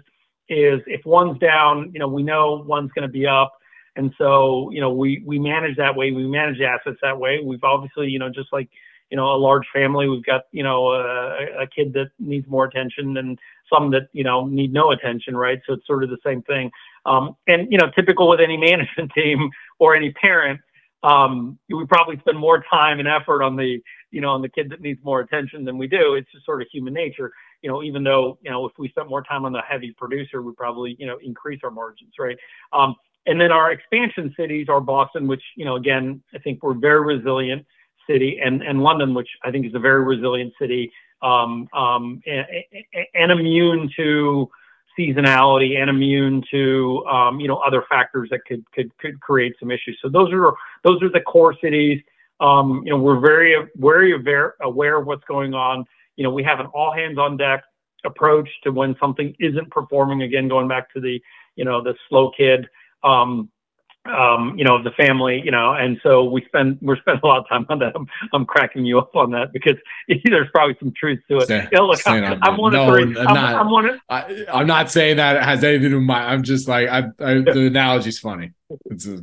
is if one's down, you know, we know one's going to be up. And so, you know, we, we manage that way. We manage assets that way. We've obviously, you know, just like, you know, a large family, we've got, you know, a, a kid that needs more attention and some that, you know, need no attention, right? So it's sort of the same thing. Um, and you know, typical with any <laughs> management team or any parent, um, we probably spend more time and effort on the you know on the kid that needs more attention than we do. It's just sort of human nature. You know, even though you know if we spent more time on the heavy producer, we probably you know increase our margins, right? Um, and then our expansion cities are Boston, which you know again I think we're very resilient. city, and and London, which I think is a very resilient city, um, um, and, and immune to seasonality and immune to um, you know other factors that could could could create some issues. So those are those are the core cities. Um, you know, we're very very aware aware of what's going on. You know, we have an all hands on deck approach to when something isn't performing. Again, going back to the you know the slow kid. Um, um, you know, of the family, you know, and so we spend we're spending a lot of time on that. I'm, I'm cracking you up on that because <laughs> there's probably some truth to it. Say, look, I'm, I'm, one no, of three. I'm, not, I'm one of, I, am not saying that it has anything to do with my. I'm just like I, I the analogy's funny. It's a,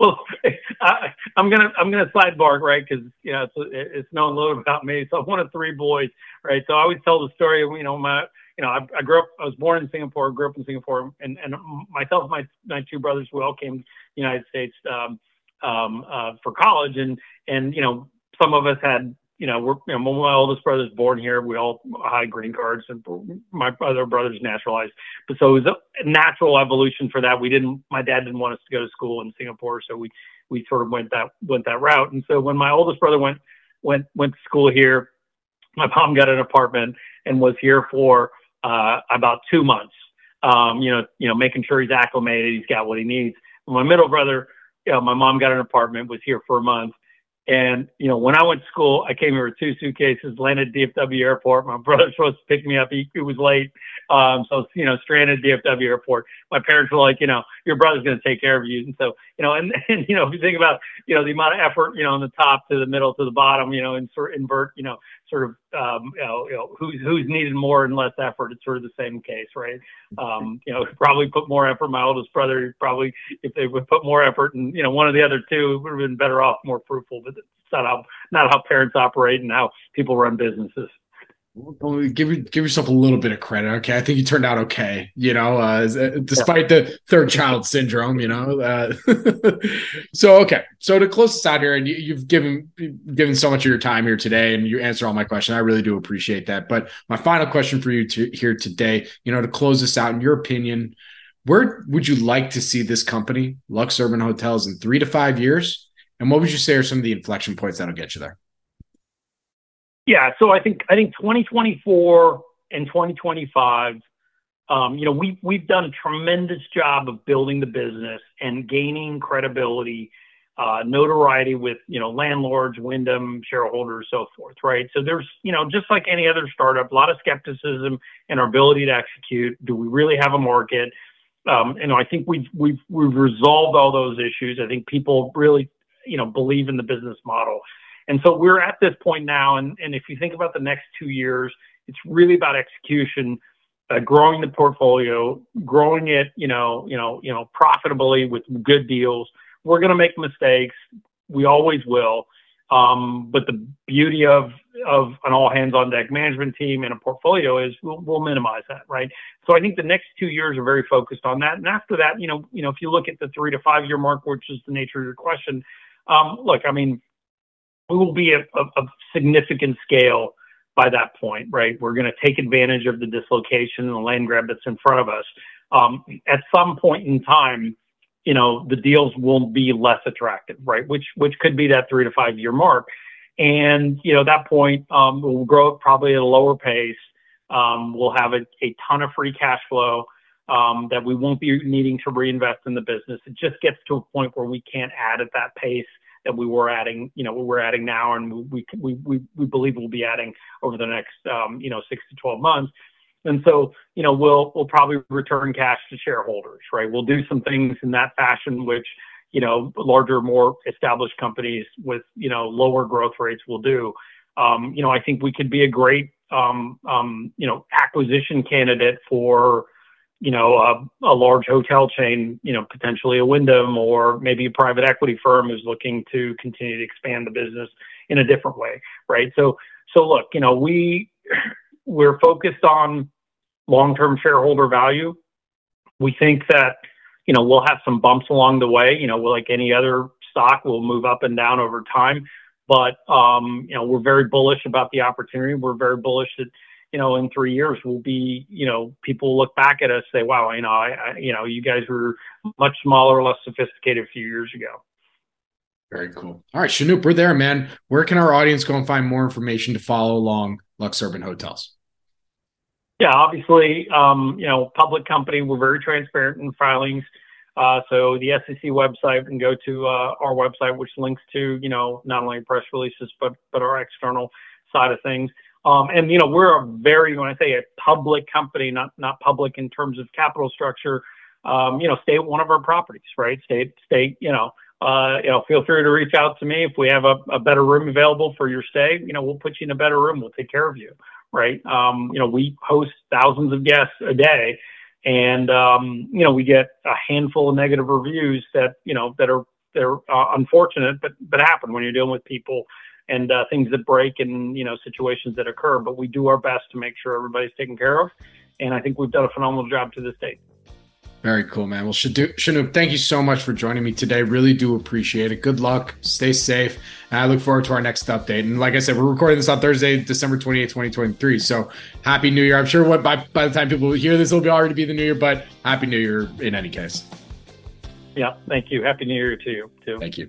well, <laughs> I, am gonna I'm gonna sidebar right because you know it's, it's known a little about me. So I'm one of three boys, right? So I always tell the story you know my you know, I, I, grew up, I was born in Singapore, grew up in Singapore, and, and myself my, my two brothers, we all came to the United States um, um, uh, for college, and and you know some of us had you know we're you know my oldest brother's born here. We all had green cards, and my other brother's naturalized. But so it was a natural evolution for that. We didn't. My dad didn't want us to go to school in Singapore, so we we sort of went that went that route. And so when my oldest brother went went went to school here, my mom got an apartment and was here for uh, about two months. Um, you know, you know, making sure he's acclimated, he's got what he needs. My middle brother, you know, my mom got an apartment, was here for a month. And, you know, when I went to school, I came here with two suitcases, landed at DFW airport. My <laughs> brother was supposed to pick me up. He, was late. Um, so, you know, stranded at DFW airport. My parents were like, you know, your brother's going to take care of you. And so, you know, and, and, you know, if you think about, you know, the amount of effort, you know, on the top to the middle to the bottom, you know, and sort invert, you know, sort of um, you know, you know who's who's needed more and less effort. It's sort of the same case, right? Um, you know, probably put more effort. My oldest brother probably, if they would put more effort, and you know, one of the other two would have been better off, more fruitful. But it's not how not how parents operate and how people run businesses give give yourself a little bit of credit. Okay, I think you turned out okay. You know, uh, uh despite yeah. the third child syndrome. You know, uh, <laughs> so okay. So to close this out here, and you, have given given so much of your time here today, and you answer all my questions. I really do appreciate that. But my final question for you to, here today, you know, to close this out, in your opinion, where would you like to see this company, LuxUrban Hotels, in three to five years? And what would you say are some of the inflection points that'll get you there? Yeah, so I think I think 2024 and 2025, um, you know, we we've done a tremendous job of building the business and gaining credibility, uh, notoriety with you know landlords, Wyndham shareholders, so forth, right? So there's you know just like any other startup, a lot of skepticism in our ability to execute. Do we really have a market? Um, and I think we've resolved all those issues. I think people really you know believe in the business model. And so we're at this point now, and, and if you think about the next two years, it's really about execution, uh, growing the portfolio, growing it, you know, you know, you know, profitably with good deals. We're going to make mistakes. We always will. Um, but the beauty of of an all hands on deck management team and a portfolio is we'll, we'll minimize that, right? So I think the next two years are very focused on that. And after that, you know, you know, if you look at the three to five year mark, which is the nature of your question, um, look, I mean, we will be of a, significant scale by that point, right? We're going to take advantage of the dislocation and the land grab that's in front of us. Um, at some point in time, you know, the deals will be less attractive, right? Which which could be that three to five year mark, and you know that point um, we'll grow probably at a lower pace. Um, we'll have a, a ton of free cash flow um, that we won't be needing to reinvest in the business. It just gets to a point where we can't add at that pace that we were adding, you know, we're adding now, and we we we we believe we'll be adding over the next, um, you know, six to 12 months. And so, you know, we'll we'll probably return cash to shareholders, right? We'll do some things in that fashion, which you know, larger, more established companies with you know lower growth rates will do. Um, you know, I think we could be a great um, um, you know acquisition candidate for you know, a, a, large hotel chain, you know, potentially a Wyndham or maybe a private equity firm is looking to continue to expand the business in a different way, right? So, so look, you know, we <laughs> we're focused on long-term shareholder value. We think that, you know, we'll have some bumps along the way. You know, like any other stock, will move up and down over time. But um, you know, we're very bullish about the opportunity. We're very bullish that you know, in three years will be, you know, people look back at us say, wow, you know, I, I, you know, you guys were much smaller, less sophisticated a few years ago. Very cool. All right, Shanoop, we're there, man. Where can our audience go and find more information to follow along LuxUrban Hotels? Yeah, obviously, um, you know, public company, we're very transparent in filings. Uh, so the SEC website can go to uh, our website, which links to, you know, not only press releases, but, but our external side of things. Um, and, you know, we're a very, when I say a public company, not, not public in terms of capital structure, um, you know, stay at one of our properties, right? Stay, stay, you know, uh, you know, feel free to reach out to me if we have a, a, better room available for your stay. You know, we'll put you in a better room. We'll take care of you, right? Um, you know, we host thousands of guests a day, and um, you know, we get a handful of negative reviews that you know that are they're uh, unfortunate, but but happen when you're dealing with people and uh, things that break and you know situations that occur. But we do our best to make sure everybody's taken care of, and I think we've done a phenomenal job to this date. Very cool, man. Well, Shanoop, thank you so much for joining me today. Really do appreciate it. Good luck. Stay safe. And I look forward to our next update. And like I said, we're recording this on Thursday, December 28th, 2023. So happy New Year. I'm sure what by, by the time people hear this, it'll be already be the New Year, but happy New Year in any case. Yeah. Thank you. Happy New Year to you, too. Thank you.